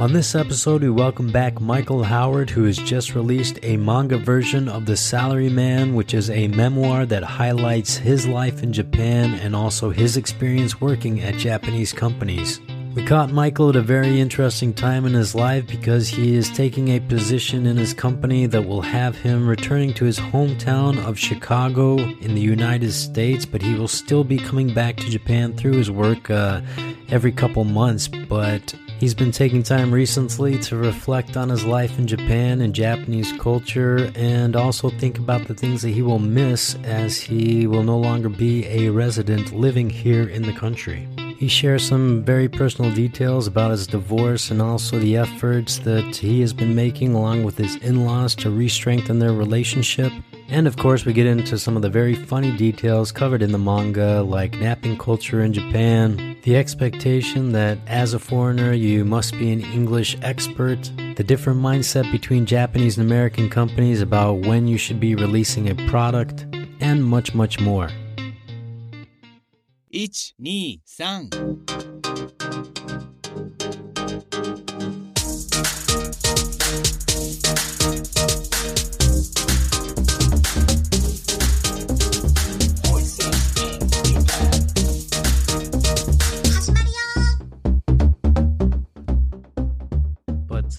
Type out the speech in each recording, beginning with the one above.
On this episode, we welcome back Michael Howard, who has just released a manga version of The Salaryman, which is a memoir that highlights his life in Japan and also his experience working at Japanese companies. We caught Michael at a very interesting time in his life because he is taking a position in his company that will have him returning to his hometown of Chicago in the United States, but he will still be coming back to Japan through his work uh, every couple months. But He's been taking time recently to reflect on his life in Japan and Japanese culture and also think about the things that he will miss as he will no longer be a resident living here in the country. He shares some very personal details about his divorce and also the efforts that he has been making along with his in laws to re strengthen their relationship. And of course, we get into some of the very funny details covered in the manga, like napping culture in Japan, the expectation that as a foreigner you must be an English expert, the different mindset between Japanese and American companies about when you should be releasing a product, and much, much more. 1, 2, 3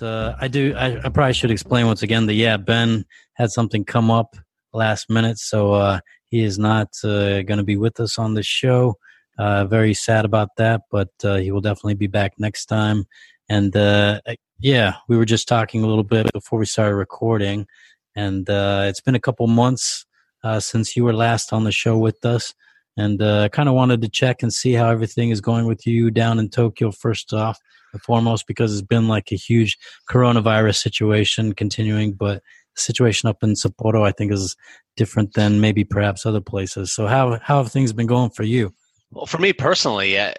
uh, I do. I, I, probably should explain once again that yeah, Ben had something come up last minute, so uh, he is not uh, going to be with us on the show. Uh, very sad about that, but uh, he will definitely be back next time. And uh, yeah, we were just talking a little bit before we started recording, and it's been a couple months since you were last on the show with us. And I kind of wanted to check and see how everything is going with you down in Tokyo. First off, and foremost because it's been like a huge coronavirus situation continuing, but the situation up in Sapporo, I think, is different than maybe perhaps other places. So how how have things been going for you? Well, for me personally, uh,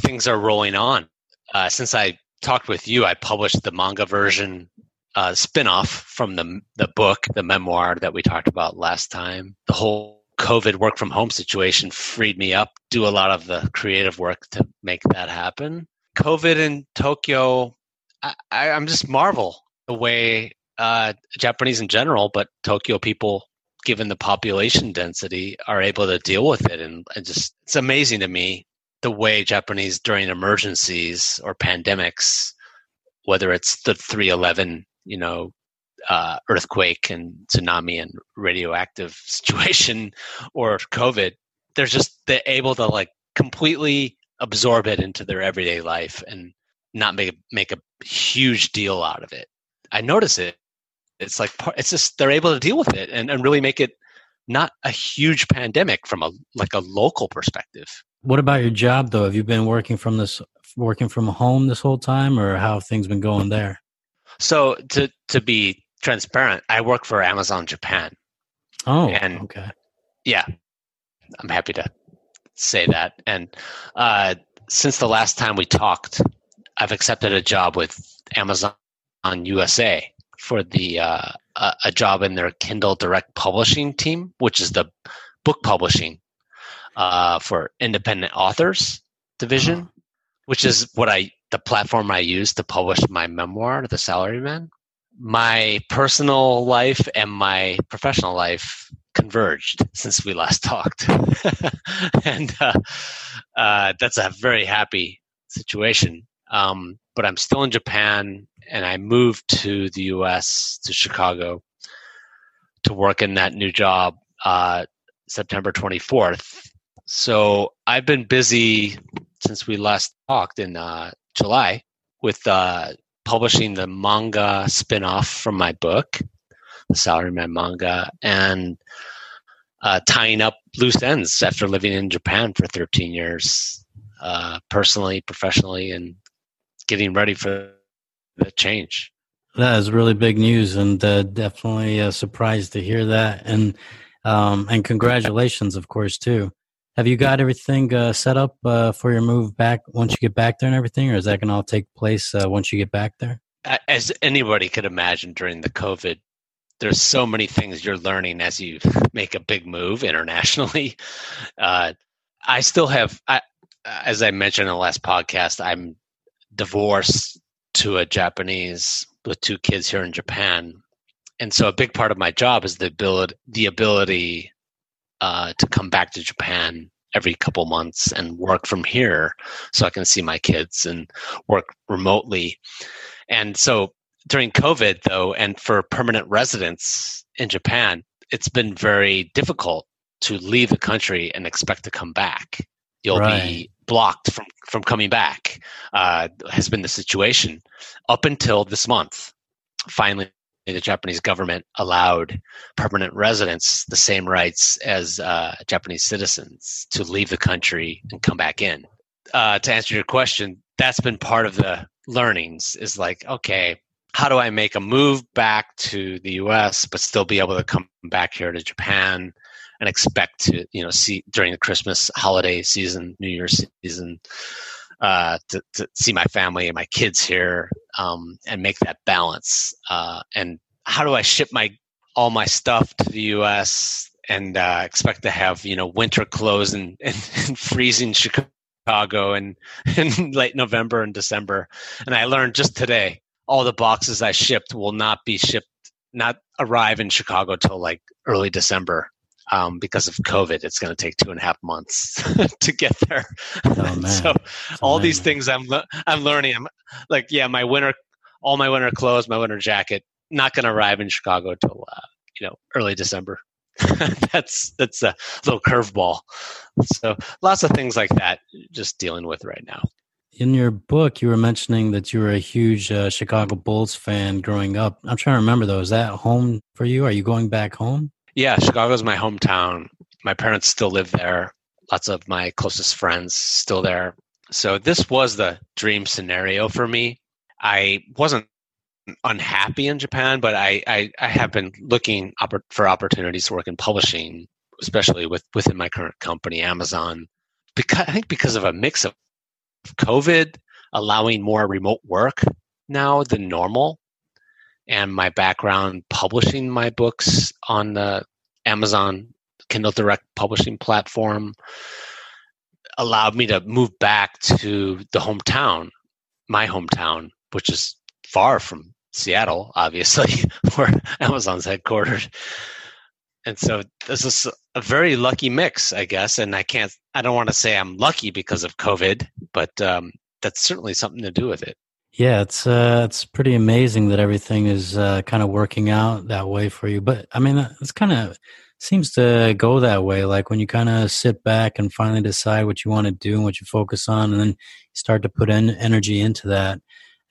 things are rolling on. Uh, since I talked with you, I published the manga version uh, spinoff from the the book, the memoir that we talked about last time. The whole COVID work from home situation freed me up, do a lot of the creative work to make that happen. COVID in Tokyo, I, am just marvel the way uh, Japanese in general, but Tokyo people, given the population density, are able to deal with it. And, and just it's amazing to me the way Japanese during emergencies or pandemics, whether it's the 311, you know, uh, earthquake and tsunami and radioactive situation or COVID, they're just they're able to like completely absorb it into their everyday life and not make make a huge deal out of it. I notice it. It's like it's just they're able to deal with it and, and really make it not a huge pandemic from a like a local perspective. What about your job though? Have you been working from this working from home this whole time or how have things been going there? So to to be transparent, I work for Amazon Japan. Oh, and okay. Yeah. I'm happy to say that. And uh, since the last time we talked, I've accepted a job with Amazon on USA for the uh, a, a, job in their Kindle Direct Publishing team, which is the book publishing uh, for independent authors division, uh-huh. which is what I the platform I use to publish my memoir, The Salaryman. My personal life and my professional life converged since we last talked, and uh, uh, that's a very happy situation. Um, but I'm still in Japan, and I moved to the U.S. to Chicago to work in that new job uh, September 24th. So I've been busy since we last talked in uh, July with uh, publishing the manga spin-off from my book the Salaryman manga, and uh, tying up loose ends after living in Japan for 13 years, uh, personally, professionally, and getting ready for the change. That is really big news, and uh, definitely a surprise to hear that. And um, and congratulations, of course, too. Have you got everything uh, set up uh, for your move back once you get back there and everything, or is that going to all take place uh, once you get back there? As anybody could imagine during the COVID there's so many things you're learning as you make a big move internationally. Uh, I still have, I, as I mentioned in the last podcast, I'm divorced to a Japanese with two kids here in Japan. And so a big part of my job is the ability the ability uh, to come back to Japan every couple months and work from here so I can see my kids and work remotely. And so during COVID, though, and for permanent residents in Japan, it's been very difficult to leave the country and expect to come back. You'll right. be blocked from, from coming back, uh, has been the situation up until this month. Finally, the Japanese government allowed permanent residents the same rights as uh, Japanese citizens to leave the country and come back in. Uh, to answer your question, that's been part of the learnings is like, okay, how do I make a move back to the US but still be able to come back here to Japan and expect to, you know, see during the Christmas holiday season, New Year's season, uh, to, to, see my family and my kids here um, and make that balance. Uh, and how do I ship my all my stuff to the U.S. and uh, expect to have you know winter clothes in, in, in freezing Chicago in, in late November and December? And I learned just today all the boxes I shipped will not be shipped, not arrive in Chicago till like early December um, because of COVID. It's going to take two and a half months to get there. Oh, so all these things I'm I'm learning. I'm like, yeah, my winter, all my winter clothes, my winter jacket, not going to arrive in Chicago until uh, you know early December. that's that's a little curveball. So lots of things like that, just dealing with right now. In your book, you were mentioning that you were a huge uh, Chicago Bulls fan growing up. I'm trying to remember though. Is that home for you? Are you going back home? Yeah, Chicago's my hometown. My parents still live there. Lots of my closest friends still there. So this was the dream scenario for me. I wasn't unhappy in Japan, but I, I, I have been looking for opportunities to work in publishing, especially with within my current company, Amazon. Because I think because of a mix of COVID allowing more remote work now than normal, and my background publishing my books on the Amazon Kindle Direct publishing platform allowed me to move back to the hometown, my hometown, which is far from Seattle, obviously, where Amazon's headquartered. And so this is a very lucky mix, I guess. And I can't, I don't want to say I'm lucky because of COVID, but um, that's certainly something to do with it. Yeah, it's uh, it's pretty amazing that everything is uh, kind of working out that way for you. But I mean, it's kind of seems to go that way. Like when you kind of sit back and finally decide what you want to do and what you focus on, and then start to put in energy into that.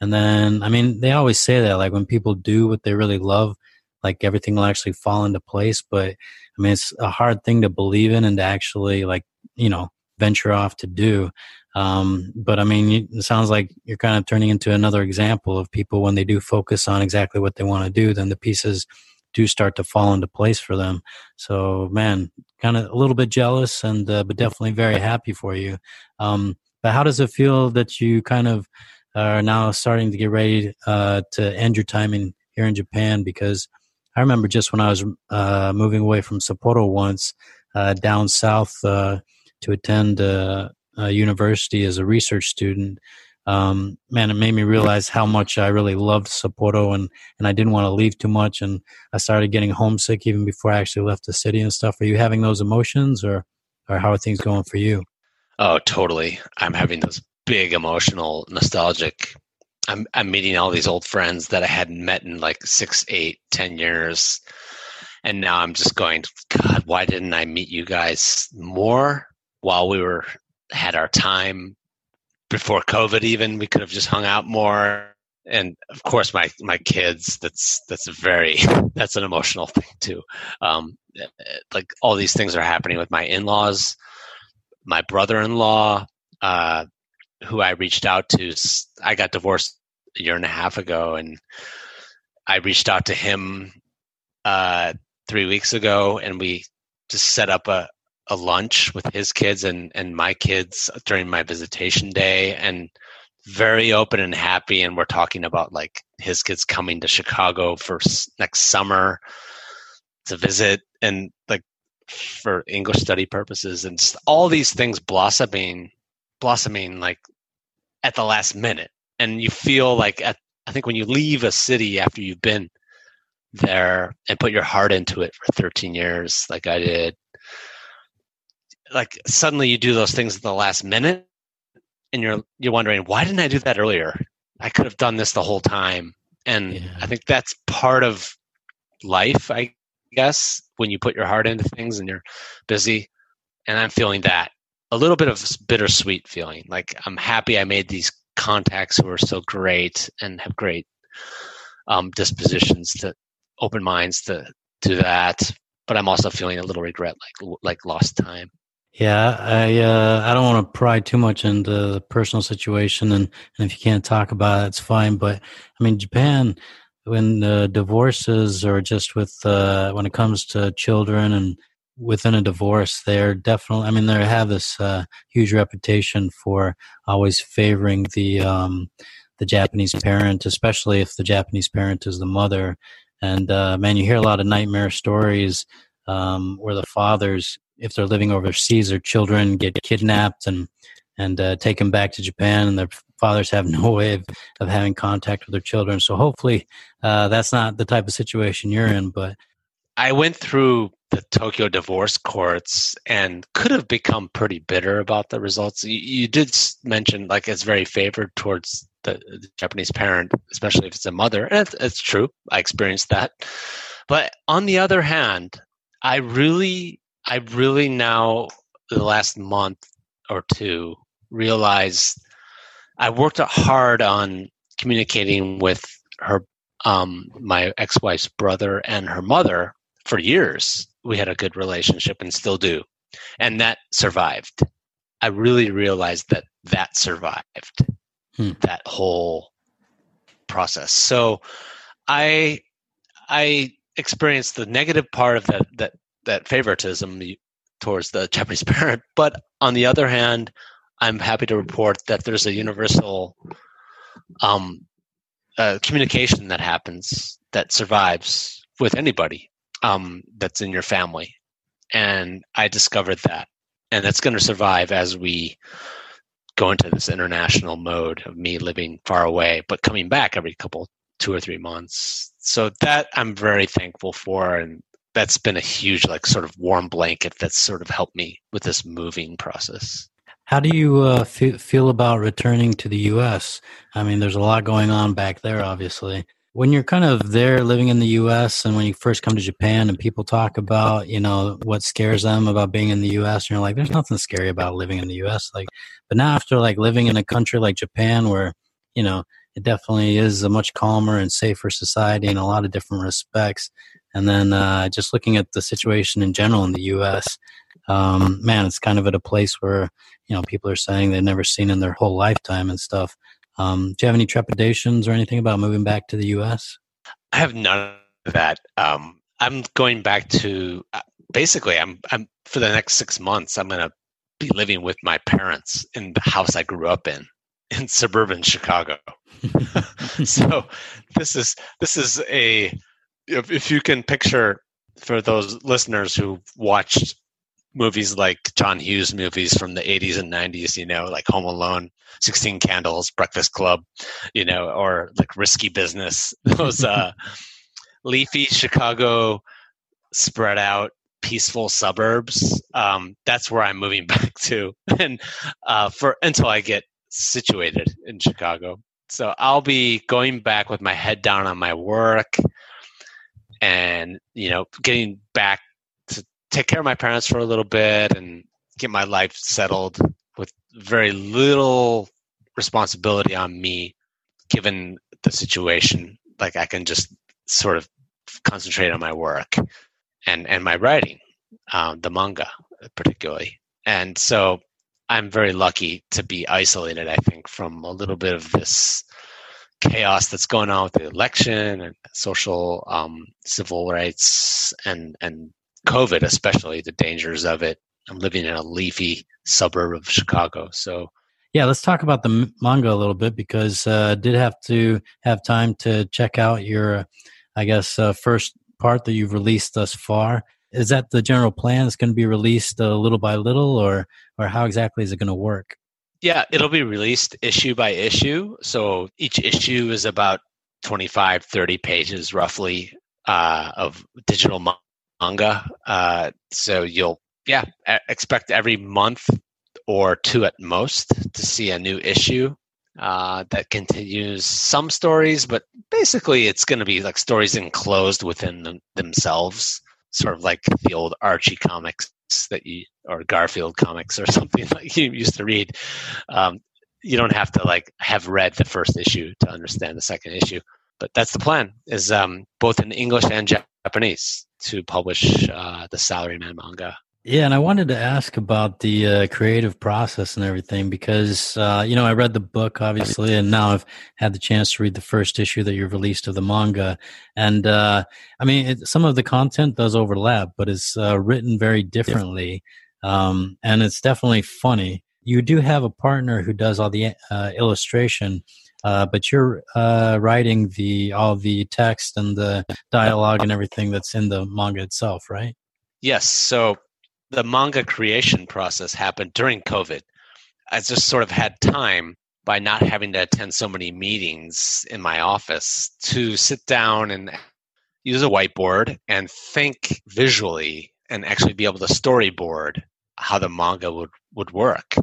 And then, I mean, they always say that, like when people do what they really love, like everything will actually fall into place. But I mean, it's a hard thing to believe in and to actually, like, you know, venture off to do. Um, but I mean, it sounds like you're kind of turning into another example of people when they do focus on exactly what they want to do, then the pieces do start to fall into place for them. So, man, kind of a little bit jealous and, uh, but definitely very happy for you. Um, but how does it feel that you kind of are now starting to get ready uh, to end your time in here in Japan? Because I remember just when I was uh, moving away from Sapporo once uh, down south uh, to attend uh, uh, university as a research student, um, man, it made me realize how much I really loved Sapporo and, and I didn't want to leave too much. And I started getting homesick even before I actually left the city and stuff. Are you having those emotions or, or how are things going for you? Oh, totally. I'm having those big emotional, nostalgic. I'm, I'm meeting all these old friends that I hadn't met in like six, eight, ten years. And now I'm just going, God, why didn't I meet you guys more while we were had our time before COVID. Even we could have just hung out more. And of course, my my kids. That's that's a very that's an emotional thing too. Um, like all these things are happening with my in laws, my brother in law, uh, who I reached out to. I got divorced a year and a half ago, and I reached out to him uh, three weeks ago, and we just set up a, a lunch with his kids and and my kids during my visitation day and very open and happy. And we're talking about like his kids coming to chicago for next summer to visit and like for english study purposes. And all these things blossoming blossoming like at the last minute. And you feel like at I think when you leave a city after you've been there and put your heart into it for 13 years, like I did, like suddenly you do those things at the last minute, and you're you're wondering why didn't I do that earlier? I could have done this the whole time, and yeah. I think that's part of life, I guess, when you put your heart into things and you're busy. And I'm feeling that a little bit of bittersweet feeling. Like I'm happy I made these contacts who are so great and have great um, dispositions to open minds to do that. But I'm also feeling a little regret, like like lost time. Yeah, I uh, I don't want to pry too much into the personal situation, and, and if you can't talk about it, it's fine. But I mean, Japan, when uh, divorces or just with uh, when it comes to children and within a divorce, they're definitely. I mean, they have this uh, huge reputation for always favoring the um, the Japanese parent, especially if the Japanese parent is the mother. And uh, man, you hear a lot of nightmare stories um, where the fathers, if they're living overseas, their children get kidnapped and and uh, taken back to Japan, and their fathers have no way of, of having contact with their children. So hopefully, uh, that's not the type of situation you're in. But I went through the Tokyo divorce courts and could have become pretty bitter about the results. You, you did mention like it's very favored towards the, the, Japanese parent, especially if it's a mother. And it's, it's true. I experienced that. But on the other hand, I really, I really now, the last month or two, realized I worked hard on communicating with her, um, my ex-wife's brother and her mother for years we had a good relationship and still do. And that survived. I really realized that that survived hmm. that whole process. So I I experienced the negative part of that that that favoritism towards the Japanese parent, but on the other hand, I'm happy to report that there's a universal um, uh, communication that happens that survives with anybody um, that's in your family. And I discovered that. And that's going to survive as we go into this international mode of me living far away, but coming back every couple, two or three months. So that I'm very thankful for. And that's been a huge, like, sort of warm blanket that's sort of helped me with this moving process. How do you uh, feel about returning to the U.S.? I mean, there's a lot going on back there, obviously when you're kind of there living in the US and when you first come to Japan and people talk about, you know, what scares them about being in the US and you're like, there's nothing scary about living in the US. Like, but now after like living in a country like Japan where, you know, it definitely is a much calmer and safer society in a lot of different respects. And then uh, just looking at the situation in general in the US, um, man, it's kind of at a place where, you know, people are saying they've never seen in their whole lifetime and stuff. Um, do you have any trepidations or anything about moving back to the U.S.? I have none of that. Um, I'm going back to uh, basically. I'm I'm for the next six months. I'm going to be living with my parents in the house I grew up in in suburban Chicago. so this is this is a if, if you can picture for those listeners who watched movies like John Hughes movies from the 80s and 90s, you know, like Home Alone, 16 Candles, Breakfast Club, you know, or like Risky Business. Those uh, leafy Chicago, spread out, peaceful suburbs. Um, that's where I'm moving back to, and uh, for until I get situated in Chicago. So I'll be going back with my head down on my work, and you know, getting back to take care of my parents for a little bit and get my life settled with very little responsibility on me given the situation. Like i can just sort of concentrate on my work and and my writing um, the manga particularly. And so i'm very lucky to be isolated i think from a little bit of this chaos that's going on with the election and social um, civil rights and and COVID, especially the dangers of it. I'm living in a leafy suburb of Chicago, so yeah, let's talk about the manga a little bit because uh, did have to have time to check out your, I guess, uh, first part that you've released thus far. Is that the general plan? It's going to be released uh, little by little, or or how exactly is it going to work? Yeah, it'll be released issue by issue. So each issue is about 25, 30 pages roughly uh, of digital manga. Uh, so you'll, yeah, expect every month or two at most to see a new issue uh, that continues some stories, but basically it's going to be like stories enclosed within them, themselves, sort of like the old Archie comics that you or Garfield comics or something like you used to read. Um, you don't have to like have read the first issue to understand the second issue, but that's the plan. Is um, both in English and Japanese to publish uh, the Salaryman manga yeah, and I wanted to ask about the uh, creative process and everything because uh, you know I read the book obviously, and now I've had the chance to read the first issue that you've released of the manga, and uh, I mean it, some of the content does overlap, but it's uh, written very differently, um, and it's definitely funny. You do have a partner who does all the uh, illustration, uh, but you're writing the all the text and the dialogue and everything that's in the manga itself, right? Yes. So the manga creation process happened during COVID. I just sort of had time by not having to attend so many meetings in my office to sit down and use a whiteboard and think visually and actually be able to storyboard how the manga would, would work.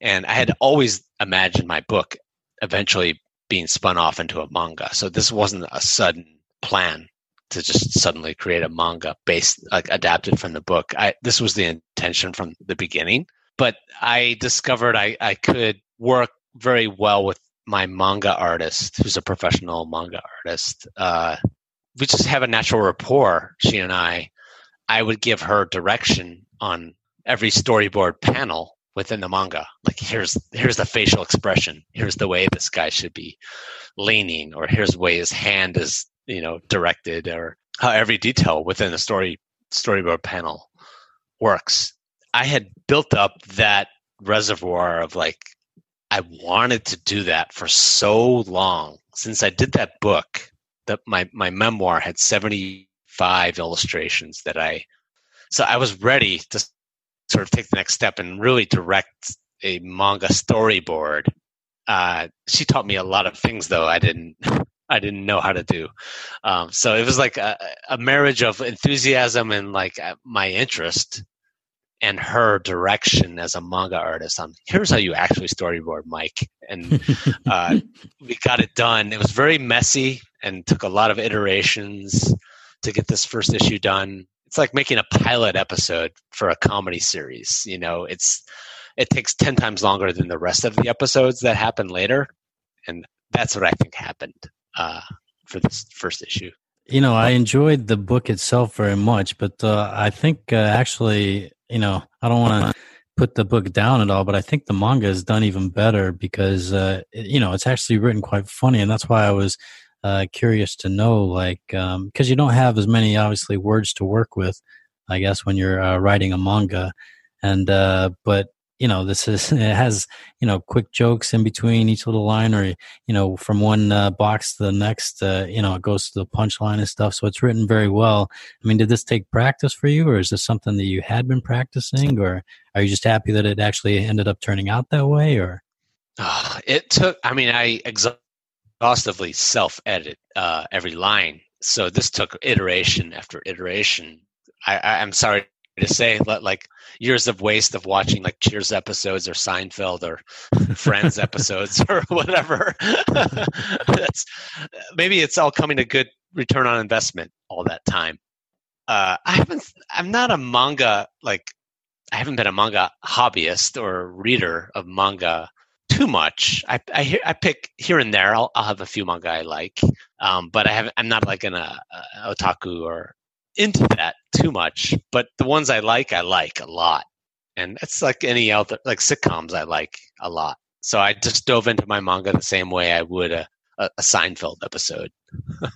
And I had always imagined my book eventually being spun off into a manga. So this wasn't a sudden plan to just suddenly create a manga based like adapted from the book. I this was the intention from the beginning, but I discovered I, I could work very well with my manga artist, who's a professional manga artist. Uh, we just have a natural rapport. She and I. I would give her direction on every storyboard panel within the manga. Like here's here's the facial expression. Here's the way this guy should be leaning, or here's the way his hand is you know directed or how every detail within the story storyboard panel works. I had built up that reservoir of like i wanted to do that for so long since i did that book that my my memoir had 75 illustrations that i so i was ready to sort of take the next step and really direct a manga storyboard. Uh, she taught me a lot of things though i didn't I didn't know how to do. Um, so it was like a, a, marriage of enthusiasm and like uh, my interest and her direction as a manga artist on here's how you actually storyboard Mike. And uh, we got it done. It was very messy and took a lot of iterations to get this first issue done. It's like making a pilot episode for a comedy series. You know, it's it takes 10 times longer than the rest of the episodes that happen later. And that's what I think happened uh, for this first issue. You know, I enjoyed the book itself very much, but uh, I think uh, actually, you know, I don't want to put the book down at all, but I think the manga is done even better because, uh, you know, it's actually written quite funny, and that's why I was uh, curious to know, like, um because um, you don't have as many obviously words to work with, I guess, when you're uh, writing a manga, and uh, but you know this is it has you know quick jokes in between each little line or you know from one uh, box to the next uh, you know it goes to the punchline and stuff. So it's written very well. I mean did this take practice for you or is this something that you had been practicing or are you just happy that it actually ended up turning out that way or? Uh, it took i mean i exhaustively self edit uh, every line. So this took iteration after iteration. I, I i'm sorry to say like years of waste of watching like cheers episodes or seinfeld or friends episodes or whatever that's maybe it's all coming to good return on investment all that time uh, i haven't i'm not a manga like i haven't been a manga hobbyist or reader of manga too much. I I, I pick here and there. I'll, I'll have a few manga I like, um, but I haven't I'm not like an uh, otaku or into that too much, but the ones I like, I like a lot. And it's like any other, like sitcoms, I like a lot. So I just dove into my manga the same way I would a, a, a Seinfeld episode.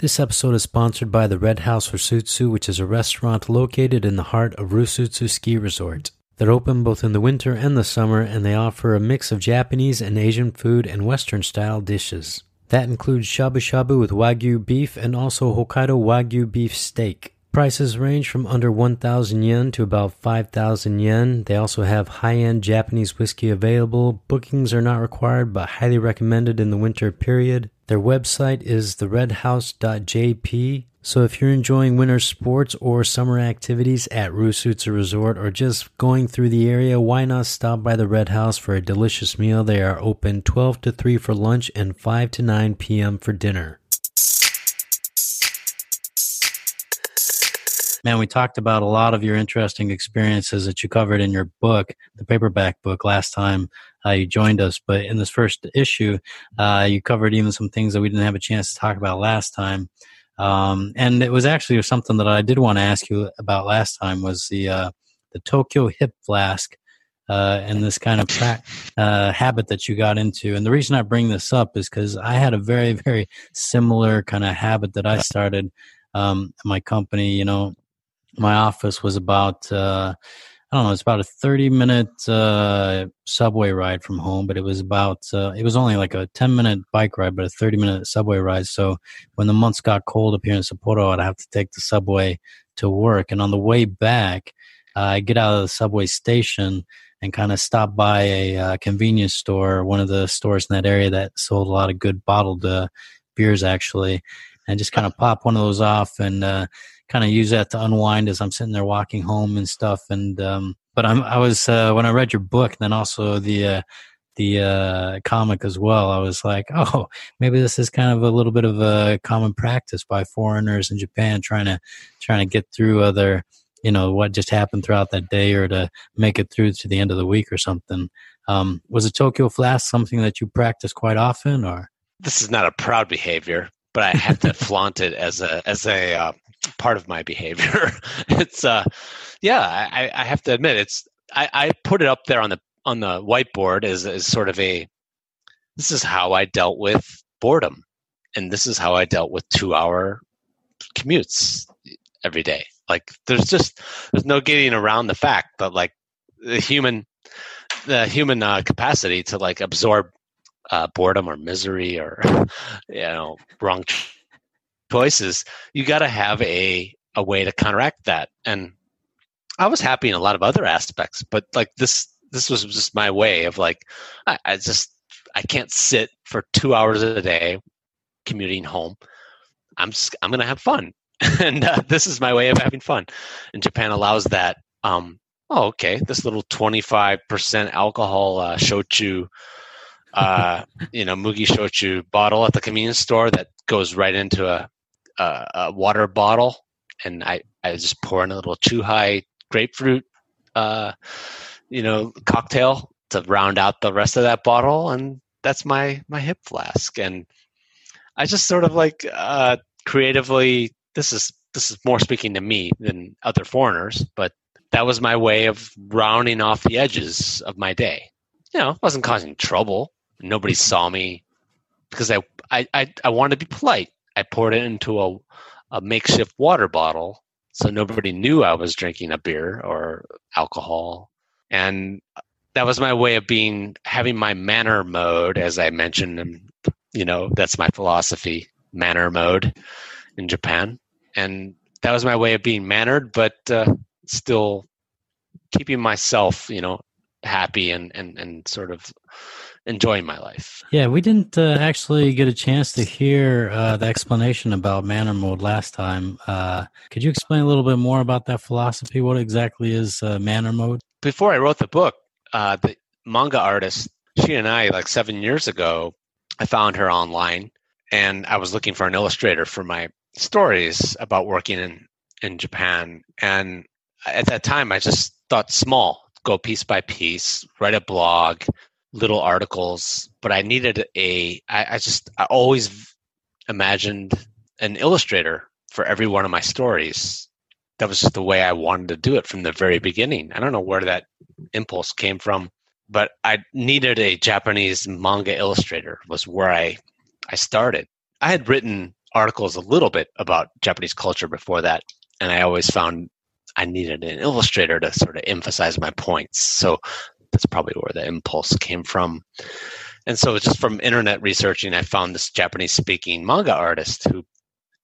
This episode is sponsored by the Red House Rusutsu, which is a restaurant located in the heart of Rusutsu Ski Resort. They're open both in the winter and the summer, and they offer a mix of Japanese and Asian food and Western style dishes. That includes shabu shabu with wagyu beef and also Hokkaido wagyu beef steak. Prices range from under 1,000 yen to about 5,000 yen. They also have high end Japanese whiskey available. Bookings are not required but highly recommended in the winter period. Their website is theredhouse.jp. So if you're enjoying winter sports or summer activities at Rusutsu Resort or just going through the area, why not stop by the Red House for a delicious meal? They are open 12 to 3 for lunch and 5 to 9 p.m. for dinner. Man, we talked about a lot of your interesting experiences that you covered in your book, the paperback book, last time uh, you joined us. But in this first issue, uh, you covered even some things that we didn't have a chance to talk about last time. Um, and it was actually something that I did want to ask you about last time was the uh, the Tokyo Hip Flask. Uh, and this kind of pra- uh, habit that you got into. And the reason I bring this up is because I had a very, very similar kind of habit that I started um, my company. You know, my office was about uh, I don't know, it's about a 30 minute uh, subway ride from home, but it was about, uh, it was only like a 10 minute bike ride, but a 30 minute subway ride. So when the months got cold up here in Sapporo, I'd have to take the subway to work. And on the way back, uh, I get out of the subway station and kind of stop by a uh, convenience store, one of the stores in that area that sold a lot of good bottled uh, beers actually, and just kind of pop one of those off and, uh, kind of use that to unwind as I'm sitting there walking home and stuff. And um, but I'm I was uh, when I read your book, and then also the uh, the uh, comic as well. I was like, oh, maybe this is kind of a little bit of a common practice by foreigners in Japan trying to trying to get through other you know what just happened throughout that day or to make it through to the end of the week or something. Um, was a Tokyo Flask something that you practice quite often, or this is not a proud behavior, but I have to flaunt it as a as a uh, part of my behavior. it's uh, yeah, I, I have to admit it's I, I put it up there on the on the whiteboard as as sort of a this is how I dealt with boredom, and this is how I dealt with two hour commutes every day. Like there's just there's no getting around the fact that like the human the human uh, capacity to like absorb uh, boredom or misery or you know wrong choices, you got to have a a way to counteract that. And I was happy in a lot of other aspects, but like this this was just my way of like I, I just I can't sit for two hours a day commuting home. I'm just, I'm gonna have fun, and uh, this is my way of having fun. And Japan allows that. Um, oh, okay, this little 25% alcohol uh, shochu, uh, you know, mugi shochu bottle at the convenience store that goes right into a a, a water bottle, and I I just pour in a little Chuhai grapefruit, uh, you know, cocktail to round out the rest of that bottle, and that's my my hip flask. And I just sort of like uh, creatively. This is this is more speaking to me than other foreigners, but that was my way of rounding off the edges of my day. You know, wasn't causing trouble. Nobody saw me because I I I, I wanted to be polite. I poured it into a, a makeshift water bottle so nobody knew I was drinking a beer or alcohol. And that was my way of being having my manner mode, as I mentioned. And, you know, that's my philosophy, manner mode in Japan. And that was my way of being mannered, but uh, still keeping myself, you know, happy and, and, and sort of enjoying my life. Yeah, we didn't uh, actually get a chance to hear uh, the explanation about manner mode last time. Uh, could you explain a little bit more about that philosophy? What exactly is uh, manner mode? Before I wrote the book, uh, the manga artist, she and I, like seven years ago, I found her online and I was looking for an illustrator for my stories about working in, in Japan. And at that time, I just thought small, go piece by piece, write a blog, little articles, but I needed a. I, I just I always imagined an illustrator for every one of my stories. That was just the way I wanted to do it from the very beginning. I don't know where that impulse came from, but I needed a Japanese manga illustrator. Was where I I started. I had written articles a little bit about Japanese culture before that, and I always found I needed an illustrator to sort of emphasize my points. So that's probably where the impulse came from. And so, just from internet researching, I found this Japanese speaking manga artist who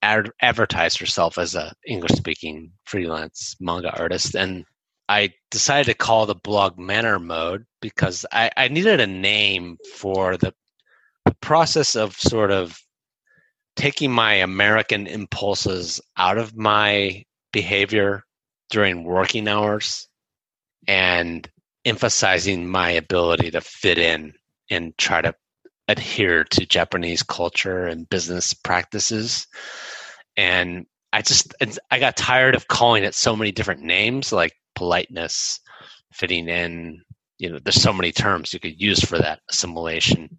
ad- advertised herself as a English speaking freelance manga artist, and I decided to call the blog Manner Mode because I, I needed a name for the, the process of sort of taking my American impulses out of my behavior during working hours and emphasizing my ability to fit in and try to adhere to Japanese culture and business practices. And I just I got tired of calling it so many different names like politeness, fitting in, you know, there's so many terms you could use for that assimilation.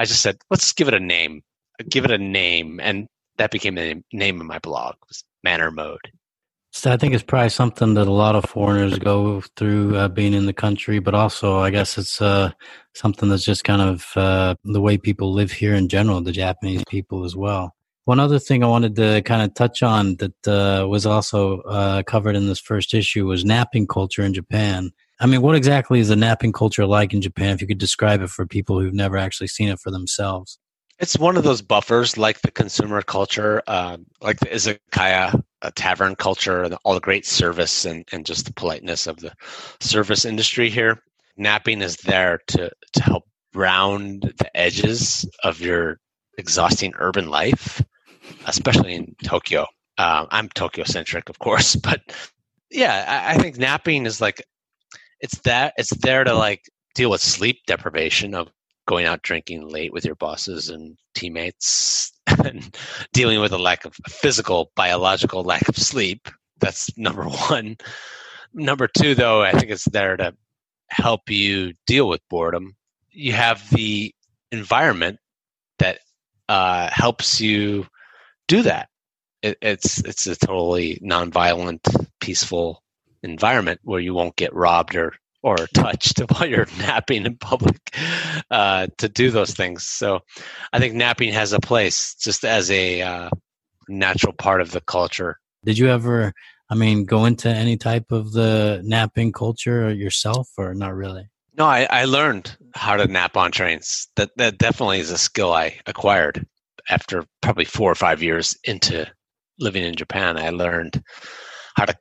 I just said, let's give it a name. Give it a name and that became the name of my blog was manner mode so I think it's probably something that a lot of foreigners go through uh, being in the country, but also I guess it's uh, something that's just kind of uh, the way people live here in general, the Japanese people as well. One other thing I wanted to kind of touch on that uh, was also uh, covered in this first issue was napping culture in Japan. I mean, what exactly is the napping culture like in Japan? If you could describe it for people who've never actually seen it for themselves. It's one of those buffers, like the consumer culture, uh, like the izakaya, a tavern culture, and all the great service and, and just the politeness of the service industry here. Napping is there to to help round the edges of your exhausting urban life, especially in Tokyo. Uh, I'm Tokyo centric, of course, but yeah, I, I think napping is like it's that it's there to like deal with sleep deprivation of going out drinking late with your bosses and teammates and dealing with a lack of physical biological lack of sleep. That's number one. Number two though i think it's there to help you deal with boredom. You have the environment that uh, helps you do that. It, it's it's a totally nonviolent peaceful environment where you won't get robbed or or touched while you're napping in public uh, to do those things. So I think napping has a place just as a uh, natural part of the culture. Did you ever, I mean, go into any type of the napping culture yourself or not really? No, I, I learned how to nap on trains. That that definitely is a skill I acquired after probably four or five years into living in Japan. I learned how to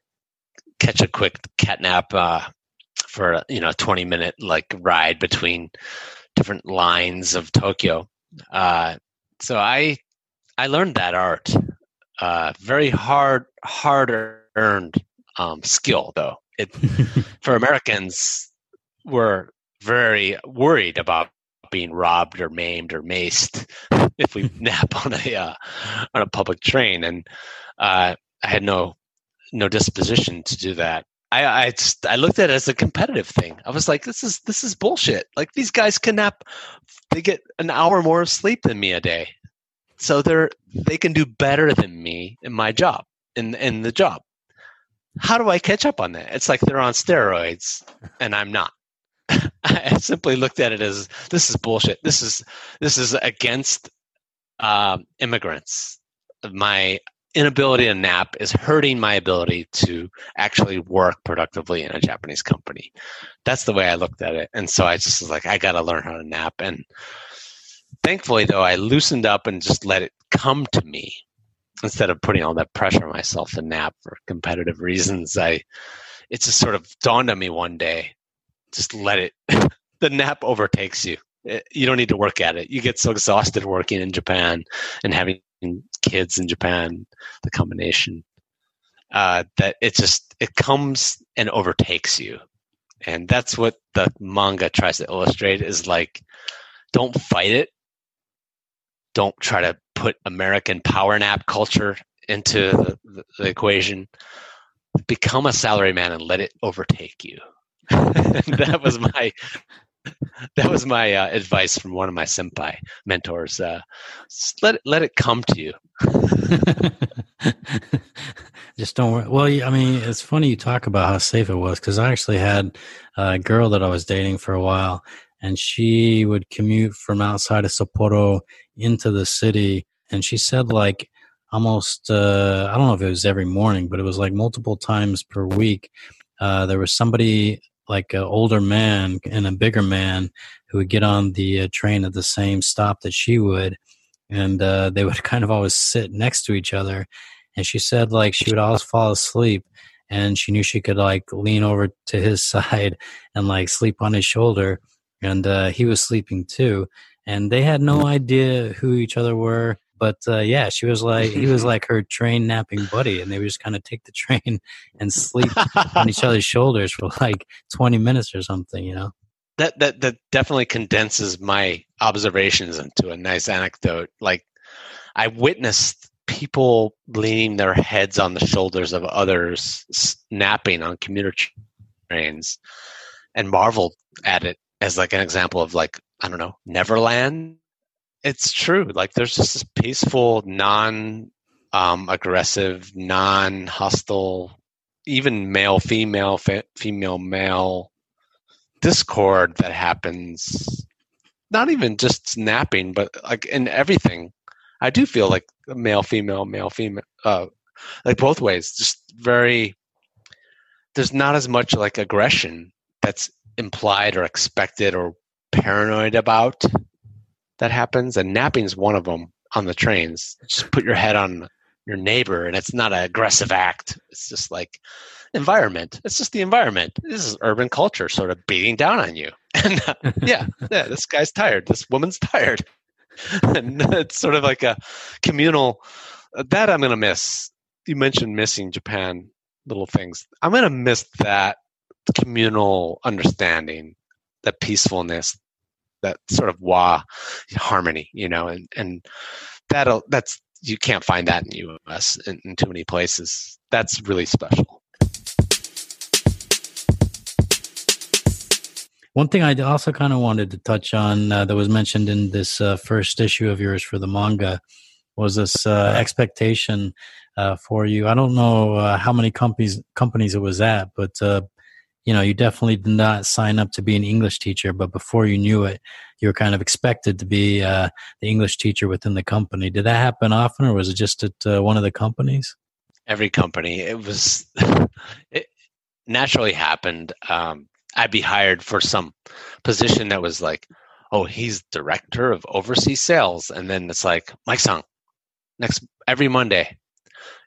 catch a quick cat nap uh, for you know a 20 minute like ride between different lines of Tokyo. Uh, so I I learned that art. Uh, very hard hard earned um, skill though. It for Americans we're very worried about being robbed or maimed or maced if we nap on a uh, on a public train and uh, I had no no disposition to do that I I, I looked at it as a competitive thing. I was like, this is this is bullshit. Like these guys can nap, they get an hour more of sleep than me a day, so they're they can do better than me in my job in in the job. How do I catch up on that? It's like they're on steroids and I'm not. I simply looked at it as this is bullshit. This is this is against um, immigrants. My inability to nap is hurting my ability to actually work productively in a Japanese company. That's the way I looked at it. And so I just was like, I got to learn how to nap. And thankfully, though, I loosened up and just let it come to me instead of putting all that pressure on myself to nap for competitive reasons. I, it just sort of dawned on me one day, just let it, the nap overtakes you. You don't need to work at it. You get so exhausted working in Japan and having kids in Japan, the combination, uh, that it just it comes and overtakes you, and that's what the manga tries to illustrate. Is like, don't fight it. Don't try to put American power nap culture into the, the, the equation. Become a salaryman and let it overtake you. that was my that was my uh, advice from one of my senpai mentors. Uh, let it, let it come to you. Just don't worry. Well, I mean, it's funny you talk about how safe it was because I actually had a girl that I was dating for a while, and she would commute from outside of Sapporo into the city, and she said like almost uh, I don't know if it was every morning, but it was like multiple times per week. Uh, there was somebody like an older man and a bigger man who would get on the uh, train at the same stop that she would and uh, they would kind of always sit next to each other. And she said like she would always fall asleep, and she knew she could like lean over to his side and like sleep on his shoulder, and uh, he was sleeping too. And they had no idea who each other were but uh, yeah, she was like he was like her train napping buddy, and they would just kind of take the train and sleep on each other's shoulders for like twenty minutes or something, you know. That that that definitely condenses my observations into a nice anecdote. Like I witnessed people leaning their heads on the shoulders of others, napping on commuter trains, and marveled at it as like an example of like I don't know Neverland it's true. Like there's just this peaceful, non um, aggressive, non hostile, even male female, fe- female male discord that happens. Not even just snapping, but like in everything. I do feel like male female male female uh, like both ways. Just very. There's not as much like aggression that's implied or expected or paranoid about that happens, and napping is one of them on the trains. Just put your head on your neighbor, and it's not an aggressive act. It's just like environment. It's just the environment. This is urban culture sort of beating down on you. And uh, yeah, yeah, this guy's tired. This woman's tired. and it's sort of like a communal. Uh, that I'm going to miss. You mentioned missing Japan little things. I'm going to miss that communal understanding, that peacefulness, that sort of wa harmony, you know, and and that'll that's you can't find that in U.S. in, in too many places. That's really special. One thing I also kind of wanted to touch on uh, that was mentioned in this uh, first issue of yours for the manga was this uh, expectation uh, for you. I don't know uh, how many companies companies it was at, but uh, you know, you definitely did not sign up to be an English teacher, but before you knew it, you were kind of expected to be uh, the English teacher within the company. Did that happen often, or was it just at uh, one of the companies? Every company. It was it naturally happened. Um, I'd be hired for some position that was like, oh, he's director of overseas sales, and then it's like, Mike-san, next every Monday,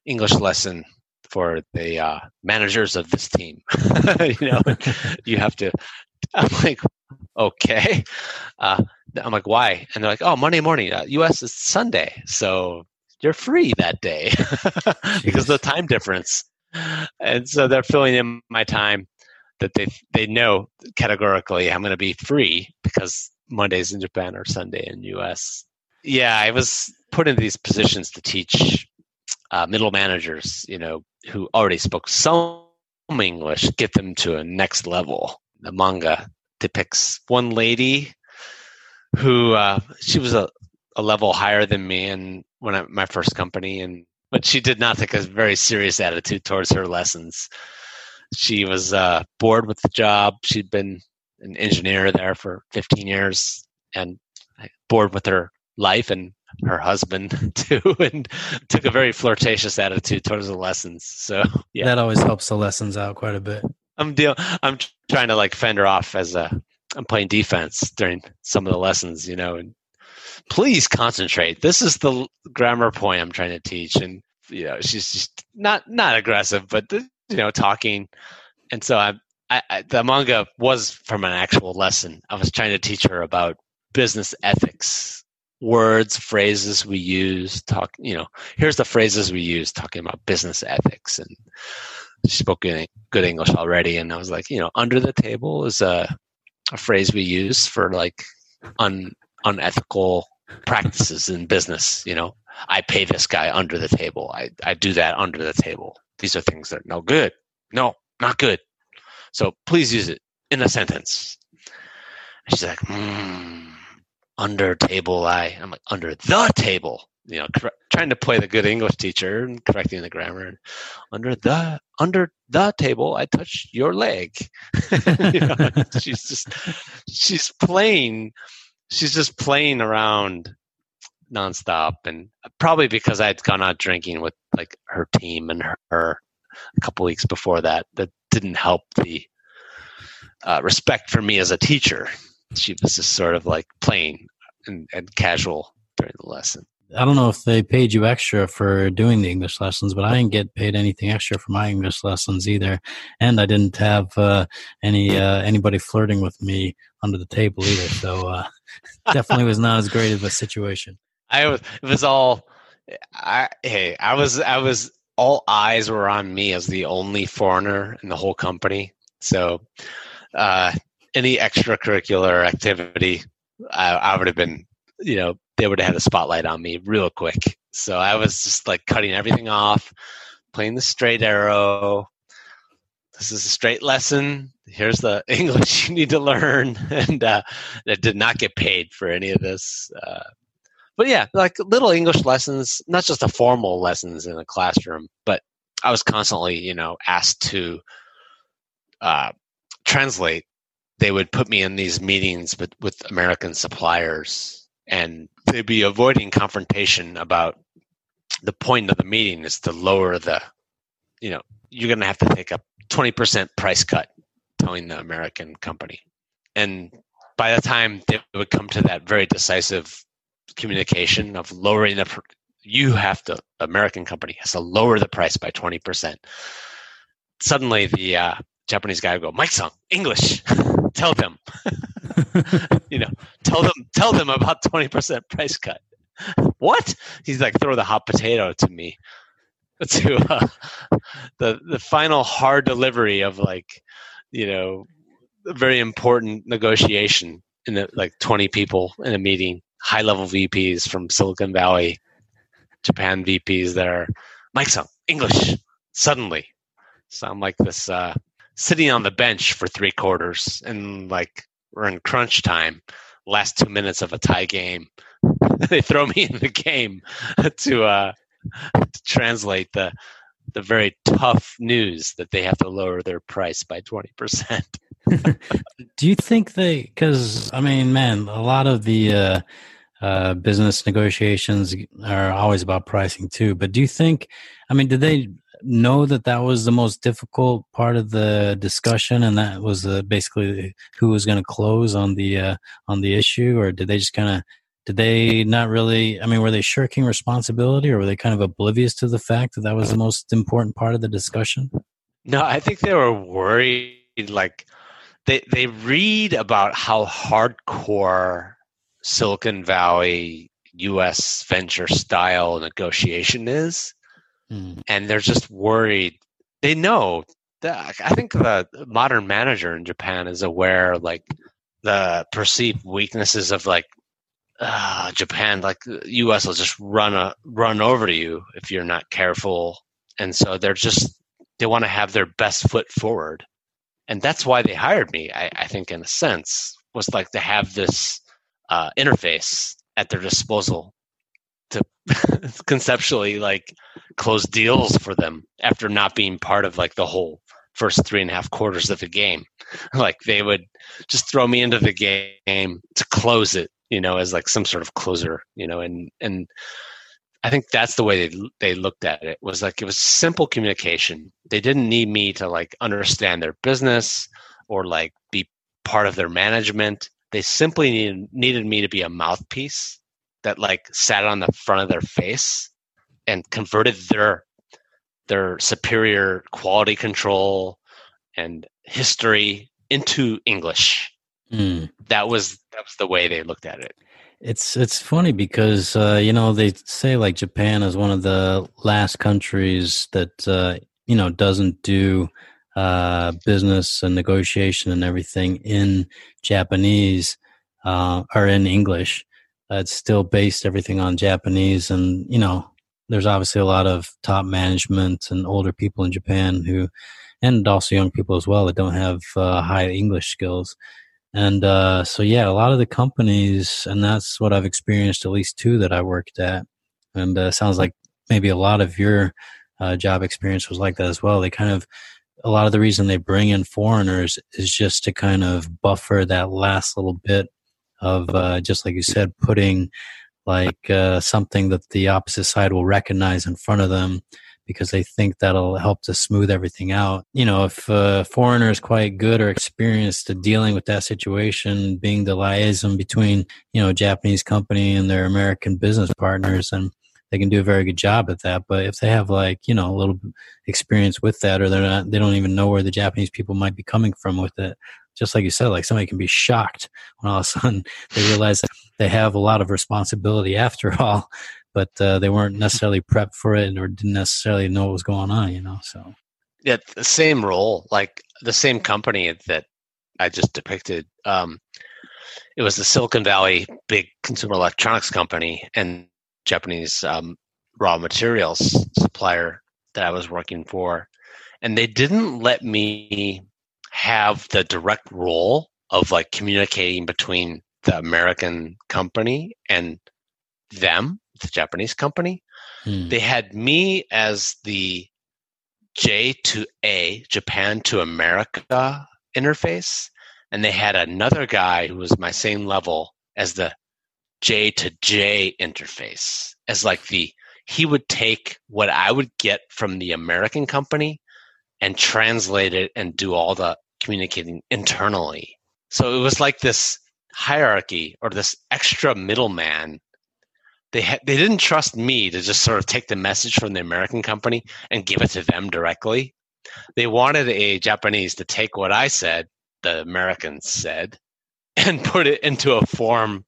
English lesson for the uh, managers of this team. you know, you have to. I'm like, okay. Uh, I'm like, why? And they're like, oh, Monday morning. Uh, U.S. is Sunday, so you're free that day because the time difference. And so they're filling in my time that they they know categorically I'm going to be free because Mondays in Japan or Sunday in U.S. Yeah, I was put in these positions to teach uh, middle managers, you know, who already spoke some English, get them to a next level. The manga depicts one lady who uh, she was a, a level higher than me and when I, my first company and but she did not take a very serious attitude towards her lessons. She was uh, bored with the job. She'd been an engineer there for 15 years and bored with her life and her husband too and took a very flirtatious attitude towards the lessons so yeah. That always helps the lessons out quite a bit. I'm deal i'm trying to like fend her off as a i'm playing defense during some of the lessons you know and please concentrate. This is the grammar point i'm trying to teach and you know she's just not not aggressive but you know talking. And so i I, I, the manga was from an actual lesson. I was trying to teach her about business ethics words, phrases we use, talk, you know, here's the phrases we use talking about business ethics. And she spoke in good English already. And I was like, you know, under the table is a, a phrase we use for like un, unethical practices in business. You know, I pay this guy under the table. I, I do that under the table. These are things that are no good. No, not good. So please use it in a sentence. And she's like, hmm under table I. I'm like under the table. You know, cor- trying to play the good English teacher and correcting the grammar. And under the under the table, I touch your leg. you know, she's just she's playing. She's just playing around nonstop, and probably because I'd gone out drinking with like her team and her, her a couple weeks before that, that didn't help the uh, respect for me as a teacher she was just sort of like playing and, and casual during the lesson. I don't know if they paid you extra for doing the English lessons, but I didn't get paid anything extra for my English lessons either, and I didn't have uh, any uh, anybody flirting with me under the table either. So uh, definitely was not as great of a situation. I was it was all I hey I was I was all eyes were on me as the only foreigner in the whole company. So uh, any extracurricular activity, I, I would have been you know they would have had a spotlight on me real quick. So I was just like cutting everything off, playing the straight arrow. This is a straight lesson. Here's the English you need to learn, and uh, I did not get paid for any of this. Uh, but yeah, like little English lessons, not just the formal lessons in a classroom, but I was constantly, you know, asked to uh, translate. They would put me in these meetings with, with American suppliers, and they'd be avoiding confrontation about the point of the meeting is to lower the, you know, you're going to have to take a 20% price cut telling the American company. And by the time they would come to that very decisive communication of lowering the you have to american company has to lower the price by 20% suddenly the uh, japanese guy would go mike san english tell them. You know tell them tell them about 20% price cut. What? He's like throw the hot potato to me. To uh, the the final hard delivery of like you know a very important negotiation in the like 20 people in a meeting. High level VPs from Silicon Valley, Japan VPs there Mike-san, English, suddenly. So I'm like this uh, sitting on the bench for three quarters and like we're in crunch time, last two minutes of a tie game. they throw me in the game to uh, to translate the the very tough news that they have to lower their price by 20%. Do you think they? Because I mean, man, a lot of the uh, uh, business negotiations are always about pricing too. But do you think? I mean, did they know that that was the most difficult part of the discussion, and that was uh, basically who was going to close on the uh, on the issue, or did they just kind of? Did they not really? I mean, were they shirking responsibility, or were they kind of oblivious to the fact that that was the most important part of the discussion? No, I think they were worried. Like they they read about how hardcore Silicon Valley US venture style negotiation is. Mm. And they're just worried. They know that I think the modern manager in Japan is aware like the perceived weaknesses of like uh, Japan, like US will just run a run over to you if you're not careful. And so they're just they want to have their best foot forward and that's why they hired me. I, I think, in a sense, was like to have this uh, interface at their disposal to conceptually like close deals for them after not being part of like the whole first three and a half quarters of the game. Like they would just throw me into the game to close it, you know, as like some sort of closer, you know, and and I think that's the way they they looked at it was like it was simple communication. They didn't need me to like understand their business or like be part of their management. They simply needed needed me to be a mouthpiece that like sat on the front of their face and converted their their superior quality control and history into English. Mm. That was that was the way they looked at it. It's it's funny because uh, you know they say like Japan is one of the last countries that uh, you know doesn't do uh, business and negotiation and everything in Japanese uh, or in English. It's still based everything on Japanese, and you know there's obviously a lot of top management and older people in Japan who, and also young people as well that don't have uh, high English skills. And uh, so, yeah, a lot of the companies, and that's what I've experienced at least two that I worked at. And uh, sounds like maybe a lot of your uh, job experience was like that as well. They kind of, a lot of the reason they bring in foreigners is just to kind of buffer that last little bit of, uh, just like you said, putting like uh, something that the opposite side will recognize in front of them because they think that'll help to smooth everything out. You know, if a foreigner is quite good or experienced at dealing with that situation, being the liaison between, you know, a Japanese company and their American business partners, and they can do a very good job at that. But if they have like, you know, a little experience with that, or they're not, they don't even know where the Japanese people might be coming from with it. Just like you said, like somebody can be shocked when all of a sudden they realize they have a lot of responsibility after all, but uh, they weren't necessarily prepped for it or didn't necessarily know what was going on, you know, so. Yeah, the same role, like the same company that I just depicted. Um, it was the Silicon Valley big consumer electronics company, and Japanese um, raw materials supplier that I was working for, and they didn't let me have the direct role of like communicating between the American company and them, the Japanese company. Hmm. They had me as the J to A, Japan to America interface, and they had another guy who was my same level as the J to J interface as like the he would take what I would get from the American company and translate it and do all the communicating internally. So it was like this hierarchy or this extra middleman. They ha- they didn't trust me to just sort of take the message from the American company and give it to them directly. They wanted a Japanese to take what I said, the Americans said, and put it into a form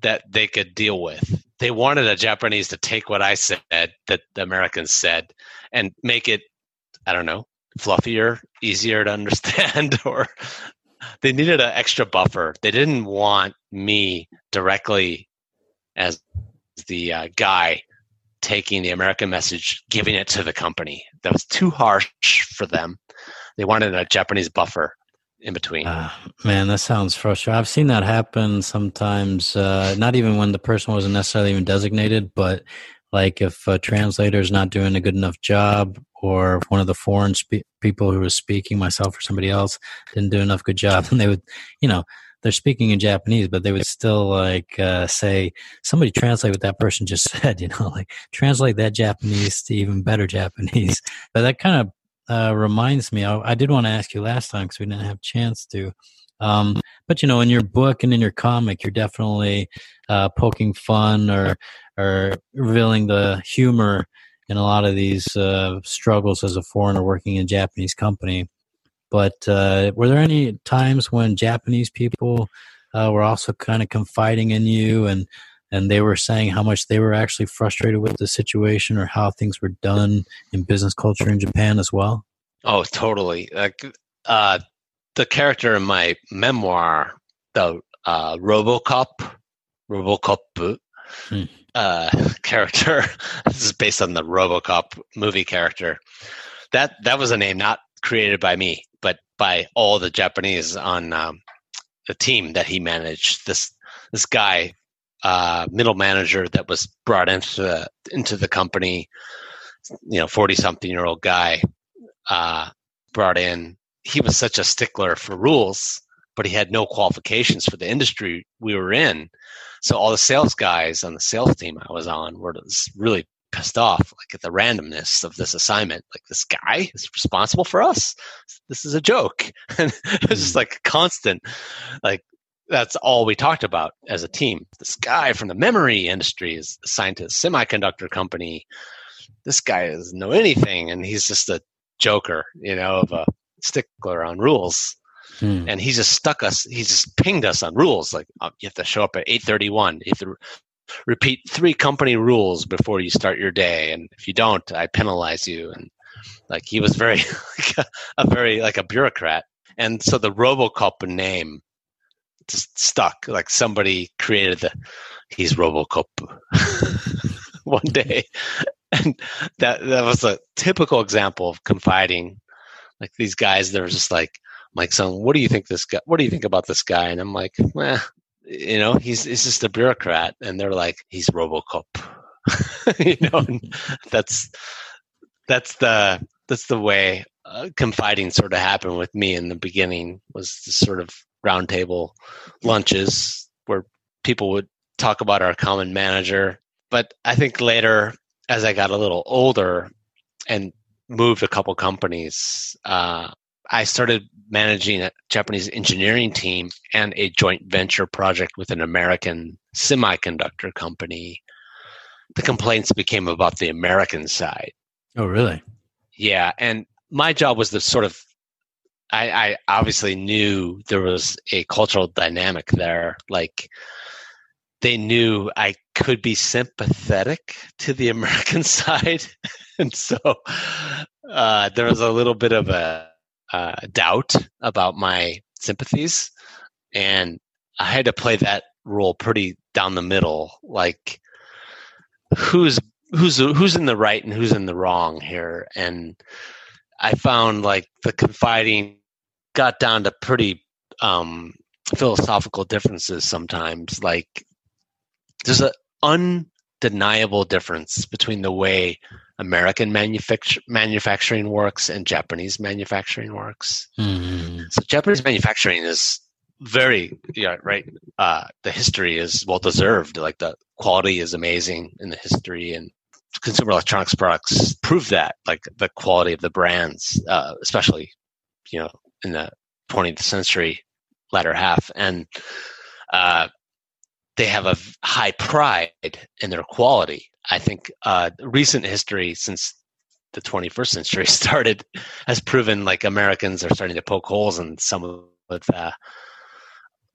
that they could deal with. They wanted a Japanese to take what I said that the Americans said and make it, I don't know, fluffier, easier to understand, or they needed an extra buffer. They didn't want me directly as the uh, guy taking the American message, giving it to the company. That was too harsh for them. They wanted a Japanese buffer in between. Uh, man, that sounds frustrating. I've seen that happen sometimes. Uh, not even when the person wasn't necessarily even designated, but like if a translator is not doing a good enough job, or if one of the foreign spe- people who was speaking, myself or somebody else, didn't do enough good job, and they would, you know, they're speaking in Japanese, but they would still like uh, say, "Somebody translate what that person just said." You know, like translate that Japanese to even better Japanese. But that kind of uh, reminds me, I, I did want to ask you last time because we didn't have a chance to. Um, but you know, in your book and in your comic, you're definitely uh, poking fun or or revealing the humor in a lot of these uh, struggles as a foreigner working in a Japanese company. But uh, were there any times when Japanese people uh, were also kind of confiding in you and and they were saying how much they were actually frustrated with the situation or how things were done in business culture in Japan as well? Oh, totally. Like uh, the character in my memoir, the uh, RoboCop, RoboCop hmm. Uh, character. this is based on the RoboCop movie character. That that was a name not created by me, but by all the Japanese on um, the team that he managed. This this guy uh, middle manager that was brought into the, into the company. You know, forty something year old guy uh, brought in. He was such a stickler for rules, but he had no qualifications for the industry we were in. So all the sales guys on the sales team I was on were really pissed off, like at the randomness of this assignment. Like this guy is responsible for us. This is a joke, and it was just hmm. like constant, like that's all we talked about as a team. This guy from the memory industry is assigned to a semiconductor company. This guy doesn't know anything, and he's just a joker, you know, of a stickler on rules. Hmm. And he just stuck us. He just pinged us on rules. Like oh, you have to show up at eight thirty-one. You have to repeat three company rules before you start your day, and if you don't, I penalize you. And like he was very, like a, a very like a bureaucrat. And so the RoboCop name just stuck. Like somebody created the he's RoboCop one day, and that that was a typical example of confiding. Like these guys, they're just like, Mike, san, what do you think this guy? What do you think about this guy? And I'm like, eh, you know, he's he's just a bureaucrat, and they're like, he's RoboCop. you know, that's that's the that's the way uh, confiding sort of happened with me in the beginning was sort of roundtable lunches where people would talk about our common manager. But I think later, as I got a little older, and moved a couple companies. Uh, I started managing a Japanese engineering team and a joint venture project with an American semiconductor company. The complaints became about the American side. Oh, really? Yeah, and my job was to sort of. I, I obviously knew there was a cultural dynamic there. Like they knew I could be sympathetic to the American side, and so uh, there was a little bit of a uh, doubt about my sympathies, and I had to play that role pretty down the middle. Like, who's who's who's in the right and who's in the wrong here? And I found like the confiding got down to pretty um, philosophical differences sometimes. Like, there's an undeniable difference between the way American manufacture, manufacturing works and Japanese manufacturing works. Mm-hmm. So Japanese manufacturing is very yeah right. Uh, the history is well deserved. Like the quality is amazing in the history, and consumer electronics products prove that. Like the quality of the brands, uh, especially you know in the 20th century latter half, and uh, they have a high pride in their quality I think uh, recent history since the 21st century started has proven like Americans are starting to poke holes in some of the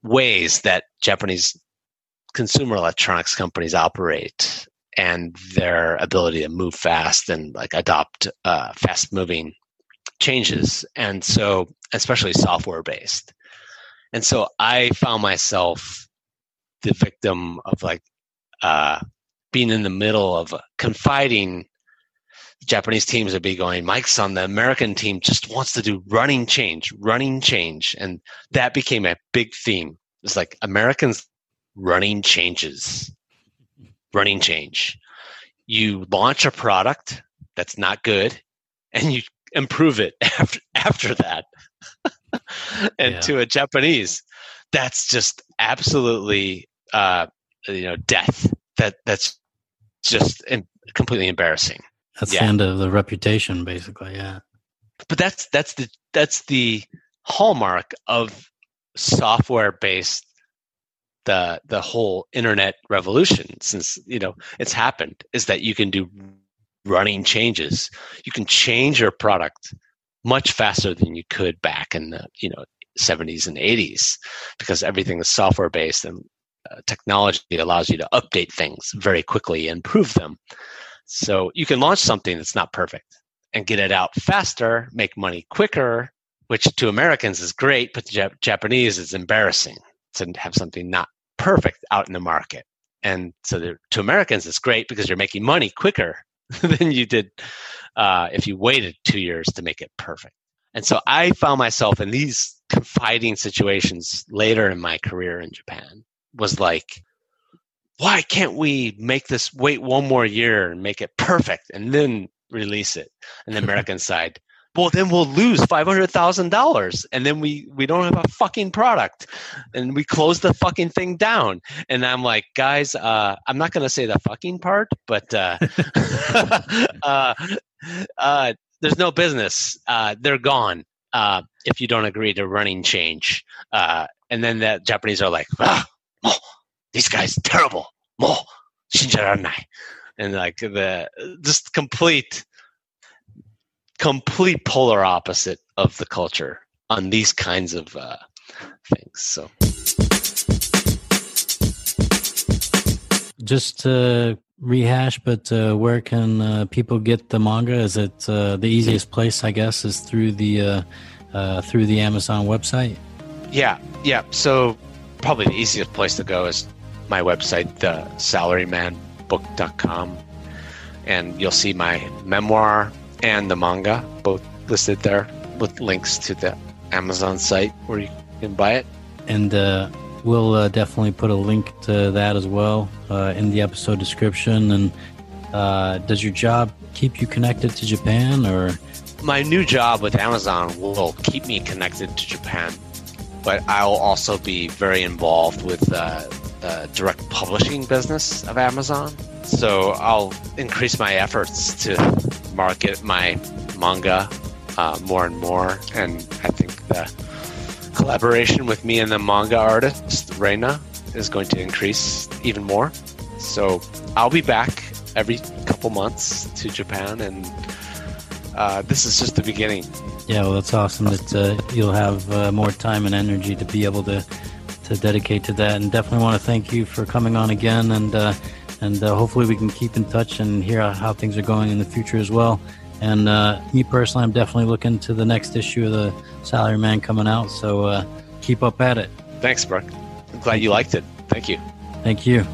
ways that Japanese consumer electronics companies operate and their ability to move fast and like adopt uh, fast moving changes. And so especially software based and so i found myself the victim of like uh, being in the middle of confiding Japanese teams would be going, Mike-san the American team just wants to do running change, running change. And that became a big theme. It's like Americans running changes, running change. You launch a product that's not good and you improve it after, after that. and yeah. to a Japanese, that's just absolutely, uh, you know, death that that's just completely embarrassing. That's yeah. the end of the reputation, basically. Yeah. But that's that's the that's the hallmark of software based the the whole internet revolution since you know it's happened is that you can do running changes you can change your product much faster than you could back in the you know 70s and 80s because everything is software based and technology allows you to update things very quickly and improve them. So you can launch something that's not perfect and get it out faster, make money quicker, which to Americans is great, but to Jap- Japanese is embarrassing to have something not perfect out in the market. And so to Americans, it's great because you're making money quicker than you did uh, if you waited two years to make it perfect. And so I found myself in these confiding situations later in my career in Japan was like, why can't we make this wait one more year and make it perfect and then release it? And the American side, well, then we'll lose five hundred thousand dollars, and then we we don't have a fucking product, and we close the fucking thing down. And I'm like, guys, uh, I'm not gonna say the fucking part, but uh, uh, uh, there's no business. Uh, they're gone uh, if you don't agree to running change. Uh, and then the Japanese are like, ah, mo, these guys terrible. Mo, shinjirarenai. And like the just complete, complete polar opposite of the culture on these kinds of uh, things. So. Just to rehash, but uh, where can uh, people get the manga? Is it uh, the easiest place? I guess is through the uh, uh, through the Amazon website. Yeah, yeah. So probably the easiest place to go is my website, the salarymanbook.com. And you'll see my memoir and the manga both listed there with links to the Amazon site where you can buy it. And uh, we'll uh, definitely put a link to that as well uh, in the episode description. And uh, does your job keep you connected to Japan or? My new job with Amazon will keep me connected to Japan but I'll also be very involved with uh, direct publishing business of Amazon. So I'll increase my efforts to market my manga uh, more and more. And I think the collaboration with me and the manga artist, Reina, is going to increase even more. So I'll be back every couple months to Japan, and uh, this is just the beginning. Yeah, well, that's awesome that uh, you'll have uh, more time and energy to be able to to dedicate to that. And definitely want to thank you for coming on again, and uh, and uh, hopefully we can keep in touch and hear how things are going in the future as well. And uh, me personally, I'm definitely looking to the next issue of the Salary Man coming out. So keep up at it. Thanks, Brooke. I'm glad you liked it. Thank you. Thank you.